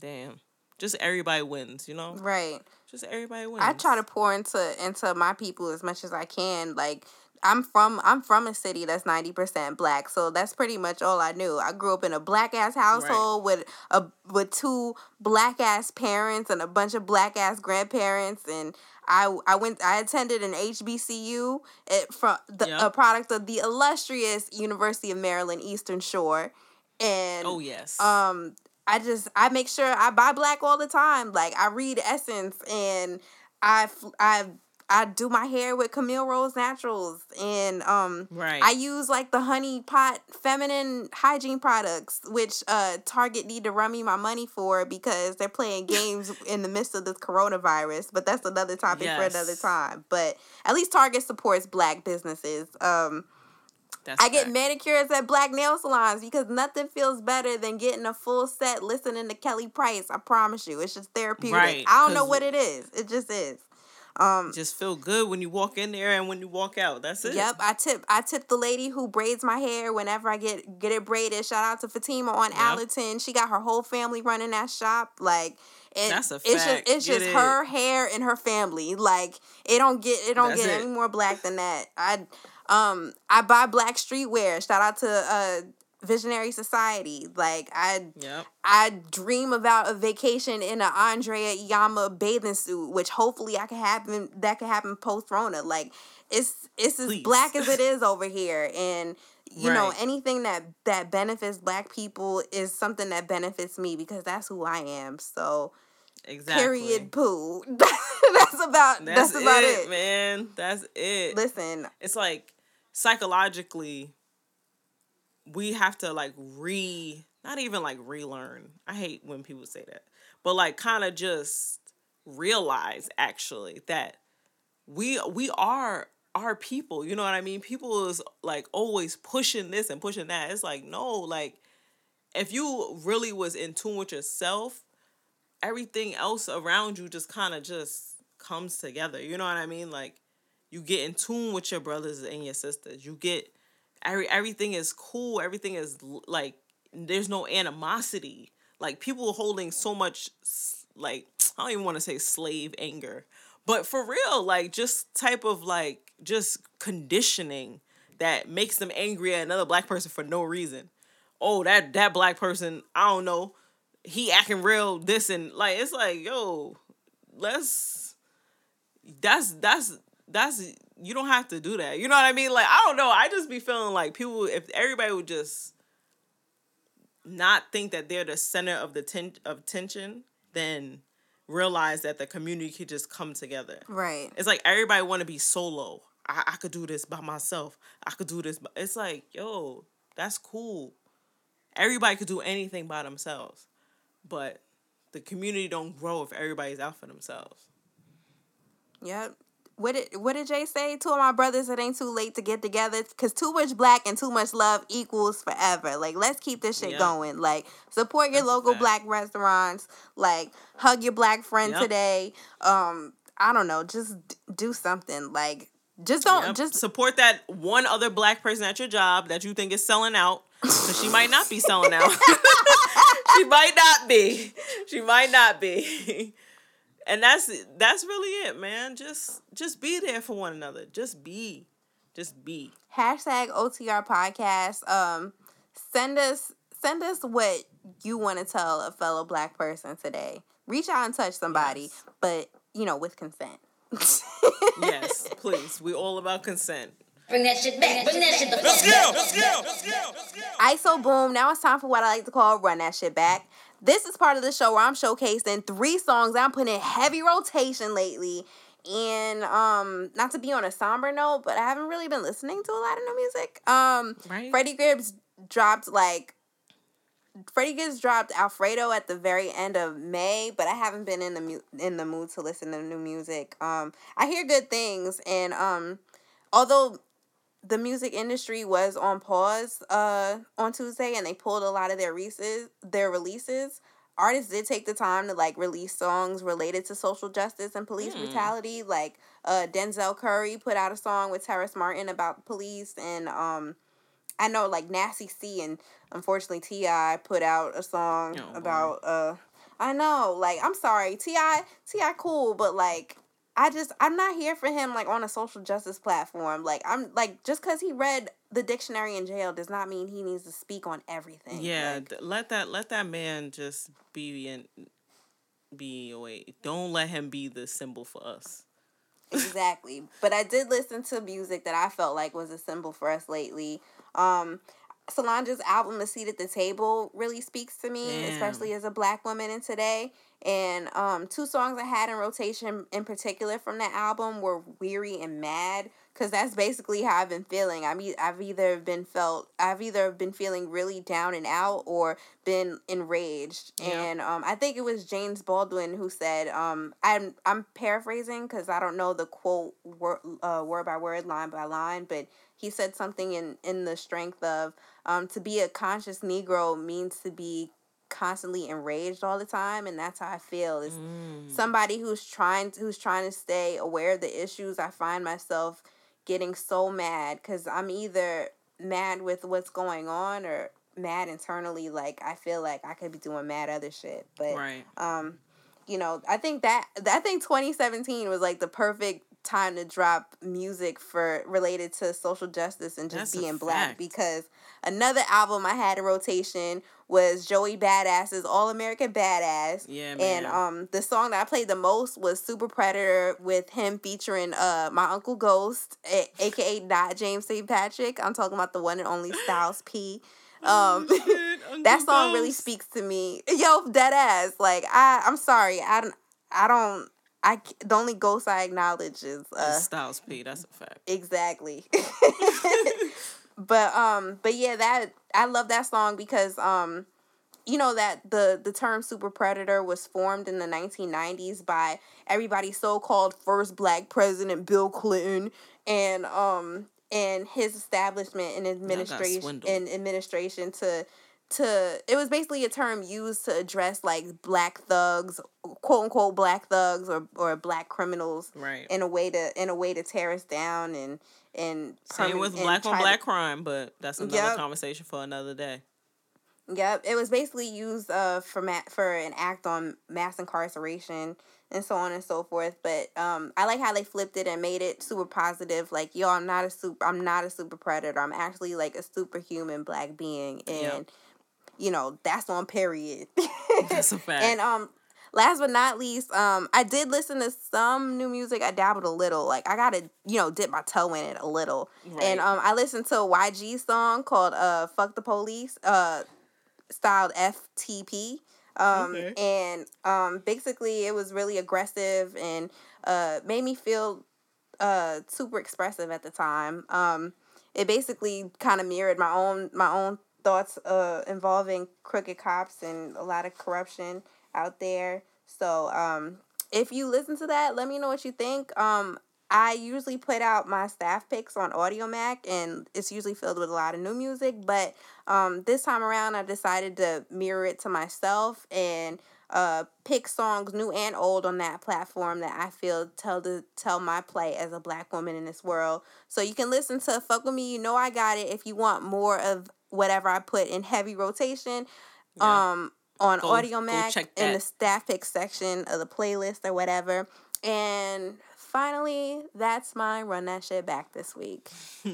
damn, just everybody wins, you know? Right. Just everybody wins. I try to pour into into my people as much as I can, like I'm from I'm from a city that's ninety percent black, so that's pretty much all I knew. I grew up in a black ass household right. with a with two black ass parents and a bunch of black ass grandparents, and I I went I attended an HBCU it, from the yep. a product of the illustrious University of Maryland Eastern Shore, and oh yes, um I just I make sure I buy black all the time. Like I read Essence and I I I do my hair with Camille Rose Naturals and um right. I use like the honey pot feminine hygiene products which uh Target need to run me my money for because they're playing games in the midst of this coronavirus, but that's another topic yes. for another time. But at least Target supports black businesses. Um that's I get manicures at black nail salons because nothing feels better than getting a full set listening to Kelly Price. I promise you. It's just therapeutic. Right, I don't know what it is. It just is. Um, just feel good when you walk in there and when you walk out. That's it. Yep, I tip I tip the lady who braids my hair whenever I get get it braided. Shout out to Fatima on yep. Allerton. She got her whole family running that shop. Like it, That's a fact. It's just it's just it. her hair and her family. Like it don't get it don't That's get it. any more black than that. I um I buy black streetwear. Shout out to uh Visionary Society. Like I yep. I dream about a vacation in an Andrea Iyamah bathing suit, which hopefully I can happen that can happen post Rona. Like it's it's Please. as black as it is over here. And you right. know, anything that that benefits black people is something that benefits me because that's who I am. So Exactly. Period. Poo. that's about. That's, that's about it, it, man. That's it. Listen, it's like psychologically we have to like re not even like relearn. I hate when people say that. But like kind of just realize actually that we we are our people. You know what I mean? People is like always pushing this and pushing that. It's like no, like if you really was in tune with yourself, everything else around you just kind of just comes together. You know what I mean? Like you get in tune with your brothers and your sisters. You get every everything is cool everything is like there's no animosity. Like people holding so much like i don't even want to say slave anger but for real like just type of like just conditioning that makes them angry at another black person for no reason. Oh that that black person i don't know he acting real this and like it's like yo let's that's that's that's you don't have to do that. You know what I mean? Like I don't know. I just be feeling like people if everybody would just not think that they're the center of the ten- of tension, then realize that the community could just come together. Right. It's like everybody want to be solo. I, I could do this by myself. I could do this. It's like, yo, that's cool. Everybody could do anything by themselves. But the community don't grow if everybody's out for themselves. Yep what did what did Jay say? Two of my brothers, it ain't too late to get together. Cause too much black and too much love equals forever. Like let's keep this shit yep. going. Like support your That's local black restaurants. Like hug your black friend yep. today. Um, I don't know, just do something. Like just don't yep. just support that one other black person at your job that you think is selling out. Cause she might not be selling out. she might not be. She might not be and that's that's really it, man. Just just be there for one another. Just be, just be. Hashtag OTR podcast. Um, send us send us what you want to tell a fellow black person today. Reach out and touch somebody, yes. but you know with consent. yes, please. We all about consent. Bring that shit back. Bring that shit back. Let's go. Let's go. Let's go. Let's go. ISO boom. Now it's time for what I like to call run that shit back. This is part of the show where I'm showcasing three songs I'm putting in heavy rotation lately. And um, not to be on a somber note, but I haven't really been listening to a lot of new music. Um, right. Freddie Gibbs dropped like Freddie Gibbs dropped Alfredo at the very end of May, but I haven't been in the mu- in the mood to listen to new music. Um, I hear good things, and um, although the music industry was on pause uh on Tuesday, and they pulled a lot of their releases, their releases. Artists did take the time to like release songs related to social justice and police mm. brutality. Like uh, Denzel Curry put out a song with Terrace Martin about police, and um, I know like Nasty C and unfortunately T.I. put out a song oh, about uh I know, like I'm sorry, T.I. T.I. cool, but like I just I'm not here for him like on a social justice platform. Like I'm like just cuz he read the dictionary in jail does not mean he needs to speak on everything. Yeah, like, let that let that man just be in be away. Don't let him be the symbol for us. exactly. But I did listen to music that I felt like was a symbol for us lately. Um Solange's album The Seat at the Table" really speaks to me, Damn. especially as a black woman in today. And um, two songs I had in rotation in particular from that album were "Weary" and "Mad," because that's basically how I've been feeling. I mean, I've either been felt I've either been feeling really down and out or been enraged. Yeah. And um, I think it was James Baldwin who said um, I'm I'm paraphrasing because I don't know the quote word uh, word by word, line by line, but he said something in in the strength of um, to be a conscious Negro means to be constantly enraged all the time and that's how I feel is mm. somebody who's trying to, who's trying to stay aware of the issues I find myself getting so mad cuz I'm either mad with what's going on or mad internally like I feel like I could be doing mad other shit but right. um you know I think that I think 2017 was like the perfect time to drop music for related to social justice and just That's being black because another album I had in rotation was Joey Badass's All American Badass. Yeah, man. And um the song that I played the most was Super Predator with him featuring uh my Uncle Ghost, a- aka not James St. Patrick. I'm talking about the one and only Styles P. Um, oh, that song Ghost. really speaks to me. Yo, dead ass. Like I, I'm sorry. I don't. I don't. I the only ghost I acknowledge is uh, Styles P. That's a fact. Exactly. But um, but yeah, that I love that song because um, you know that the the term super predator was formed in the 1990s by everybody's so-called first black president Bill Clinton and um and his establishment and administration and administration to to it was basically a term used to address like black thugs quote unquote black thugs or, or black criminals right. in a way to in a way to tear us down and and same with black on black to, crime but that's another yep. conversation for another day. Yep it was basically used uh for ma- for an act on mass incarceration and so on and so forth but um i like how they flipped it and made it super positive like yo i'm not a super i'm not a super predator i'm actually like a superhuman black being and yep you know, that's on period. that's a fact. And um last but not least, um, I did listen to some new music. I dabbled a little. Like I gotta, you know, dip my toe in it a little. Right. And um I listened to a YG song called uh Fuck the Police, uh styled FTP. Um okay. and um basically it was really aggressive and uh made me feel uh super expressive at the time. Um it basically kind of mirrored my own my own thoughts uh, involving crooked cops and a lot of corruption out there. So um, if you listen to that, let me know what you think. Um, I usually put out my staff picks on Audiomack, and it's usually filled with a lot of new music. But um, this time around, I decided to mirror it to myself and uh, pick songs, new and old, on that platform that I feel tell the tell my plight as a black woman in this world. So you can listen to "Fuck with Me," you know I got it. If you want more of whatever I put in heavy rotation. Yeah. Um on go, Audiomack in the staff pick section of the playlist or whatever. And finally, that's my run that shit back this week.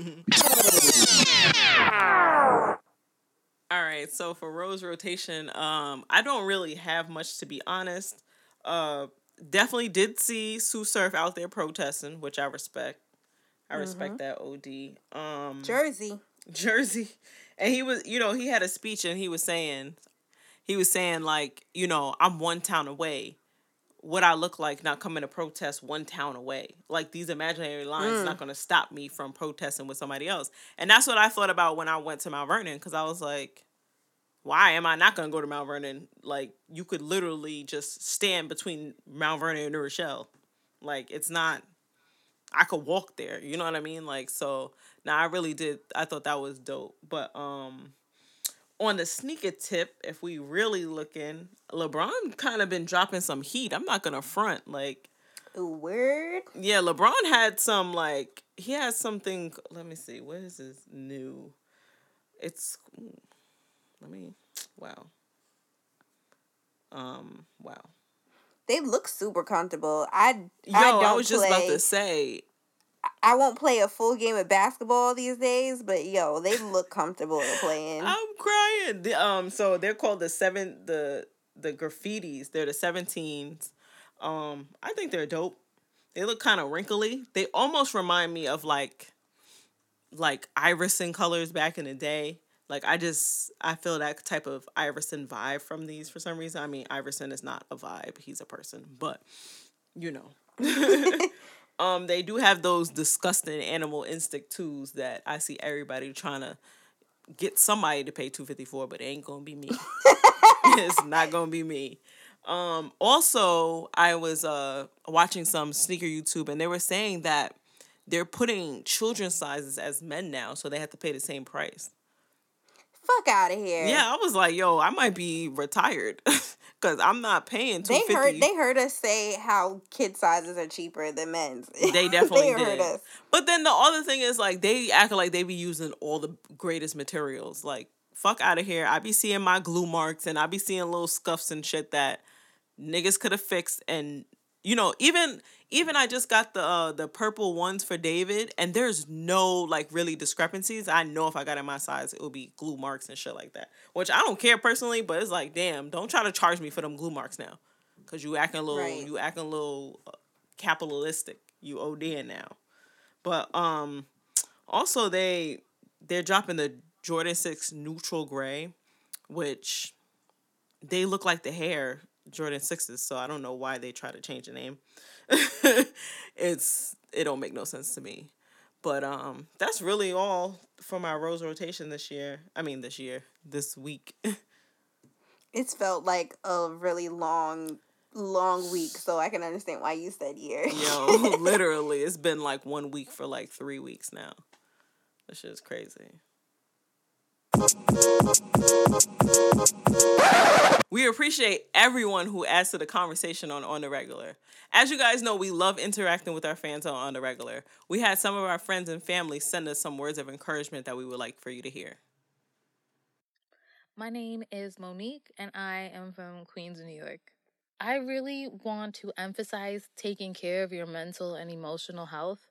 All right, so for Rose rotation, um, I don't really have much to be honest. Uh, definitely did see Sue Surf out there protesting, which I respect. I respect mm-hmm. that OD. Um, Jersey. Jersey and he was you know he had a speech and he was saying he was saying like you know i'm one town away what i look like not coming to protest one town away like these imaginary lines mm. not going to stop me from protesting with somebody else and that's what i thought about when i went to mount vernon because i was like why am I not gonna go to Mount Vernon? Like you could literally just stand between Mount Vernon and New Rochelle. Like it's not I could walk there. You know what I mean? Like so now I really did I thought that was dope. But um on the sneaker tip, if we really looking, LeBron kind of been dropping some heat. I'm not gonna front. Like word. Yeah, LeBron had some like he has something let me see, what is his new it's let me. Wow. Um. Wow. They look super comfortable. I. Yo, I, I was play, just about to say. I won't play a full game of basketball these days, but yo, they look comfortable to play in. I'm crying. Um. So they're called the seven. The the graffitis. They're the seventeens. Um. I think they're dope. They look kind of wrinkly. They almost remind me of like, like Iverson colors back in the day. Like I just I feel that type of Iverson vibe from these for some reason. I mean, Iverson is not a vibe; he's a person, but you know. um, they do have those disgusting animal instinct twos that I see everybody trying to get somebody to pay two fifty four, but it ain't gonna be me. it's not gonna be me. Um, also, I was uh watching some sneaker YouTube, and they were saying that they're putting children's sizes as men now, so they have to pay the same price. Fuck out of here. Yeah, I was like, yo, I might be retired because I'm not paying. They heard they heard us say how kid sizes are cheaper than men's. They definitely they did. Us. But then the other thing is like they act like they be using all the greatest materials. Like fuck out of here. I be seeing my glue marks and I be seeing little scuffs and shit that niggas could have fixed and you know even even I just got the uh, the purple ones for David, and there's no like really discrepancies. I know if I got in my size, it would be glue marks and shit like that. Which I don't care personally, but it's like, damn, don't try to charge me for them glue marks now, cause you acting a little, right. you acting a little uh, capitalistic. You ODing now, but um, also they they're dropping the Jordan Six neutral gray, which they look like the Hare Jordan Sixes, so I don't know why they try to change the name. it's it don't make no sense to me. But um that's really all for my rose rotation this year. I mean this year, this week. it's felt like a really long long week, so I can understand why you said year. Yo, literally, it's been like one week for like three weeks now. This shit is crazy. We appreciate everyone who adds to the conversation on On the Regular. As you guys know, we love interacting with our fans on On the Regular. We had some of our friends and family send us some words of encouragement that we would like for you to hear. My name is Monique, and I am from Queens, New York. I really want to emphasize taking care of your mental and emotional health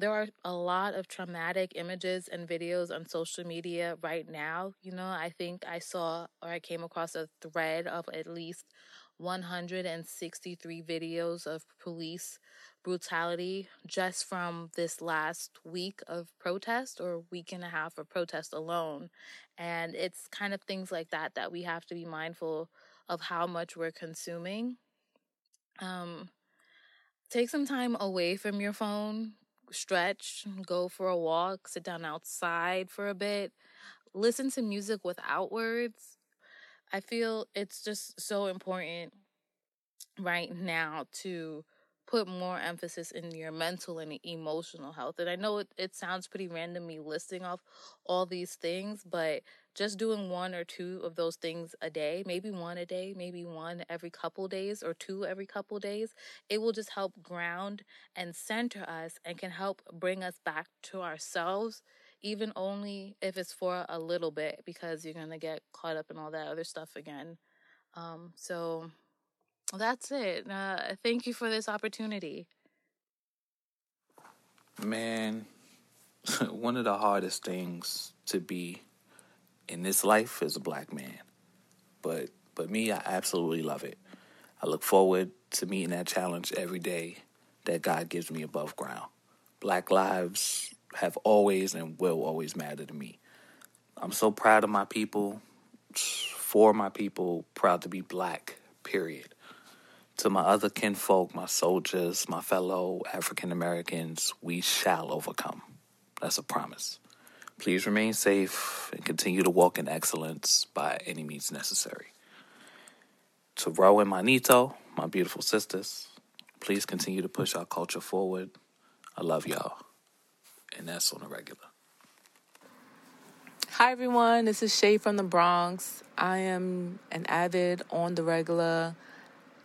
there are a lot of traumatic images and videos on social media right now. You know, I think I saw or I came across a thread of at least 163 videos of police brutality just from this last week of protest or week and a half of protest alone. And it's kind of things like that that we have to be mindful of how much we're consuming. Um, take some time away from your phone stretch, go for a walk, sit down outside for a bit, listen to music without words. I feel it's just so important right now to put more emphasis in your mental and emotional health. And I know it, it sounds pretty random me listing off all these things, but just doing one or two of those things a day, maybe one a day, maybe one every couple days or two every couple days, it will just help ground and center us and can help bring us back to ourselves, even only if it's for a little bit, because you're going to get caught up in all that other stuff again. Um, so that's it. Uh, thank you for this opportunity. Man, one of the hardest things to be in this life is a black man. But but me, I absolutely love it. I look forward to meeting that challenge every day that God gives me above ground. Black lives have always and will always matter to me. I'm so proud of my people, for my people, proud to be black, period. To my other kinfolk, my soldiers, my fellow African Americans, we shall overcome. That's a promise. Please remain safe and continue to walk in excellence by any means necessary. To Ro and Manito, my beautiful sisters, please continue to push our culture forward. I love y'all. And that's on the regular. Hi, everyone. This is Shay from the Bronx. I am an avid on the regular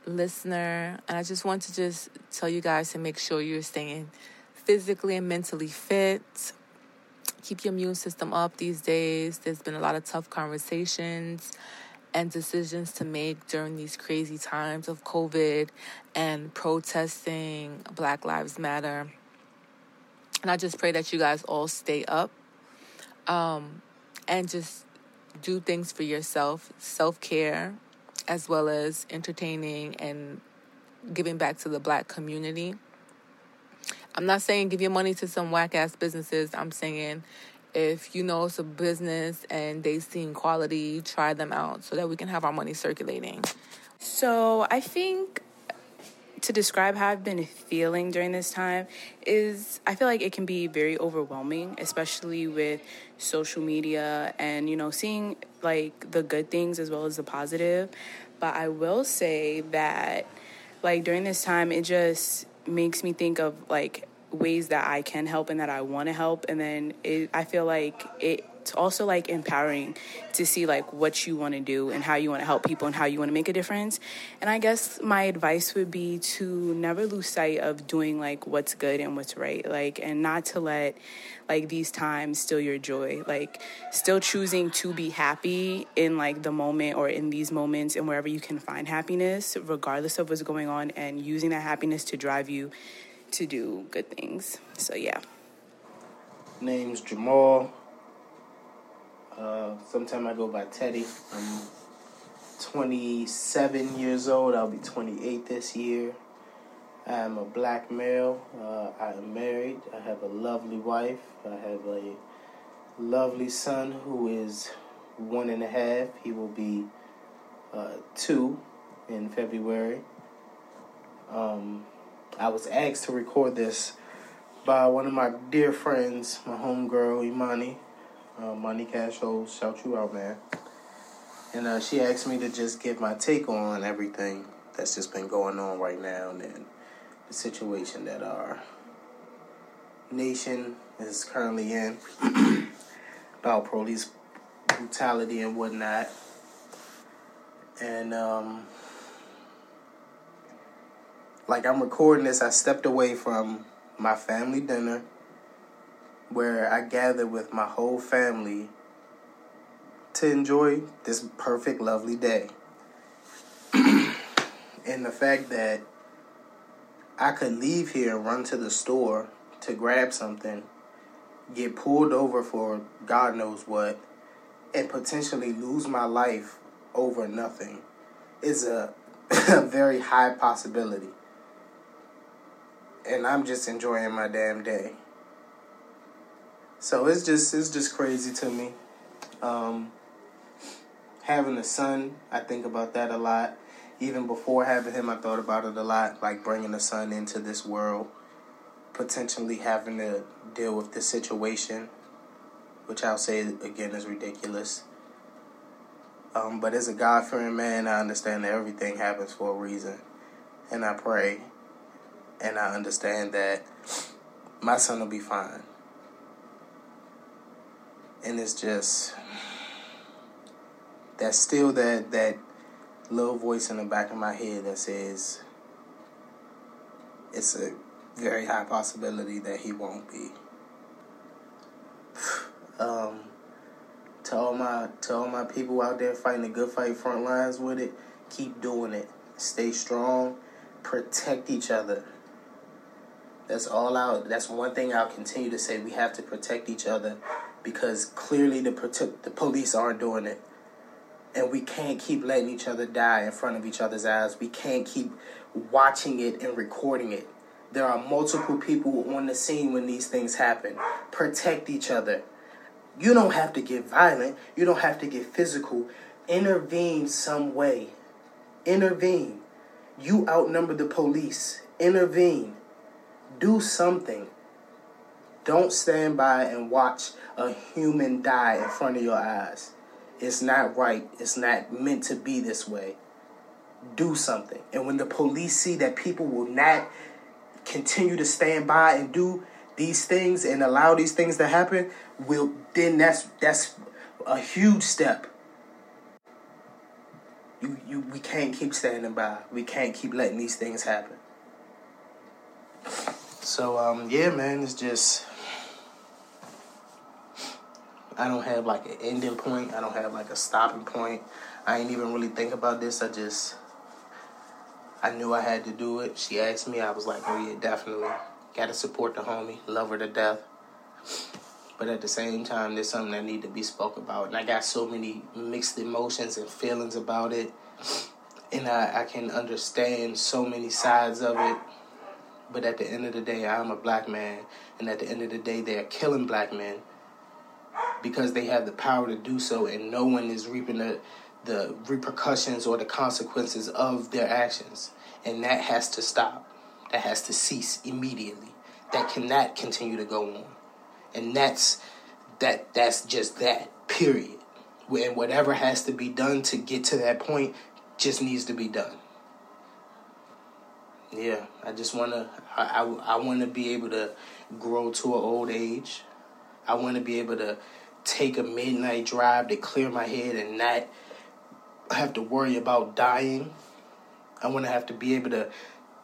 listener, and I just want to just tell you guys to make sure you're staying physically and mentally fit keep your immune system up these days. There's been a lot of tough conversations and decisions to make during these crazy times of COVID and protesting Black Lives Matter. And I just pray that you guys all stay up um, and just do things for yourself, self care, as well as entertaining and giving back to the black community. I'm not saying give your money to some whack ass businesses. I'm saying if you know it's a business and they seem quality, try them out so that we can have our money circulating. So I think to describe how I've been feeling during this time is I feel like it can be very overwhelming, especially with social media and, you know, seeing like the good things as well as the positive. But I will say that, like, during this time, it just makes me think of like ways that I can help and that I want to help. And then it, I feel like it's also like empowering to see like what you want to do and how you want to help people and how you want to make a difference. And I guess my advice would be to never lose sight of doing like what's good and what's right. Like, and not to let like these times steal your joy. Like, still choosing to be happy in like the moment or in these moments and wherever you can find happiness, regardless of what's going on, and using that happiness to drive you to do good things. So yeah. Name's Jamal. Uh, sometime I go by Teddy. I'm 27 years old. I'll be 28 this year. I am a black male. Uh, I am married. I have a lovely wife. I have a lovely son who is one and a half. He will be uh, two in February. Um, I was asked to record this by one of my dear friends, my homegirl Imani, uh, Money Cash Holes. Shout you out, man. And uh, she asked me to just give my take on everything that's just been going on right now and the situation that our nation is currently in about police brutality and whatnot. And um, like I'm recording this, I stepped away from my family dinner where I gather with my whole family to enjoy this perfect, lovely day. and the fact that I could leave here run to the store to grab something, get pulled over for God knows what, and potentially lose my life over nothing is a, a very high possibility and I'm just enjoying my damn day. So it's just it's just crazy to me. Um, having a son, I think about that a lot. Even before having him, I thought about it a lot. Like bringing a son into this world, potentially having to deal with this situation, which I'll say again is ridiculous. Um, but as a God fearing man, I understand that everything happens for a reason, and I pray and I understand that my son will be fine. And it's just that's still that that little voice in the back of my head that says it's a very high possibility that he won't be. Um, to all my to all my people out there fighting the good fight front lines with it, keep doing it. Stay strong, protect each other. That's all out. That's one thing I'll continue to say. We have to protect each other because clearly the the police aren't doing it, and we can't keep letting each other die in front of each other's eyes. We can't keep watching it and recording it. There are multiple people on the scene when these things happen. Protect each other. You don't have to get violent. You don't have to get physical. Intervene some way. Intervene. You outnumber the police. Intervene do something. Don't stand by and watch a human die in front of your eyes. It's not right. It's not meant to be this way. Do something. And when the police see that people will not continue to stand by and do these things and allow these things to happen, will then that's that's a huge step. You you we can't keep standing by. We can't keep letting these things happen. So um yeah man, it's just I don't have like an ending point. I don't have like a stopping point. I ain't even really think about this. I just I knew I had to do it. She asked me. I was like, oh yeah, definitely. Got to support the homie. Love her to death. But at the same time, there's something that need to be spoke about, and I got so many mixed emotions and feelings about it, and I, I can understand so many sides of it. But at the end of the day, I'm a black man, and at the end of the day, they are killing black men because they have the power to do so, and no one is reaping the the repercussions or the consequences of their actions, and that has to stop. That has to cease immediately. That cannot continue to go on, and that's that. That's just that. Period. And whatever has to be done to get to that point just needs to be done. Yeah, I just wanna. I I, I want to be able to grow to an old age. I want to be able to take a midnight drive to clear my head and not have to worry about dying. I want to have to be able to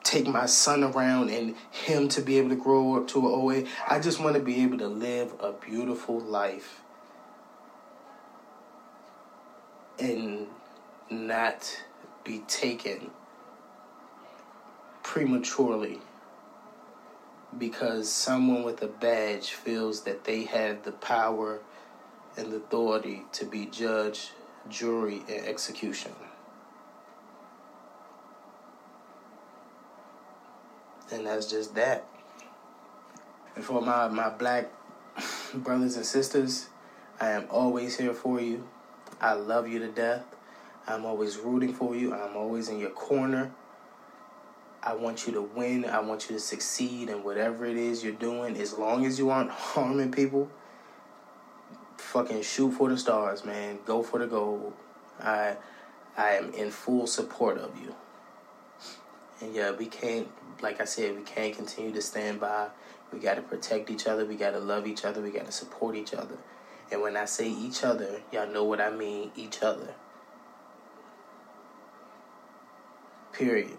take my son around and him to be able to grow up to an OA. I just want to be able to live a beautiful life and not be taken prematurely because someone with a badge feels that they have the power and the authority to be judge, jury, and execution. And that's just that. And for my, my black brothers and sisters, I am always here for you. I love you to death. I'm always rooting for you. I'm always in your corner. I want you to win. I want you to succeed in whatever it is you're doing. As long as you aren't harming people, fucking shoot for the stars, man. Go for the gold. I I am in full support of you. And yeah, we can't like I said, we can't continue to stand by. We got to protect each other. We got to love each other. We got to support each other. And when I say each other, y'all know what I mean, each other. Period.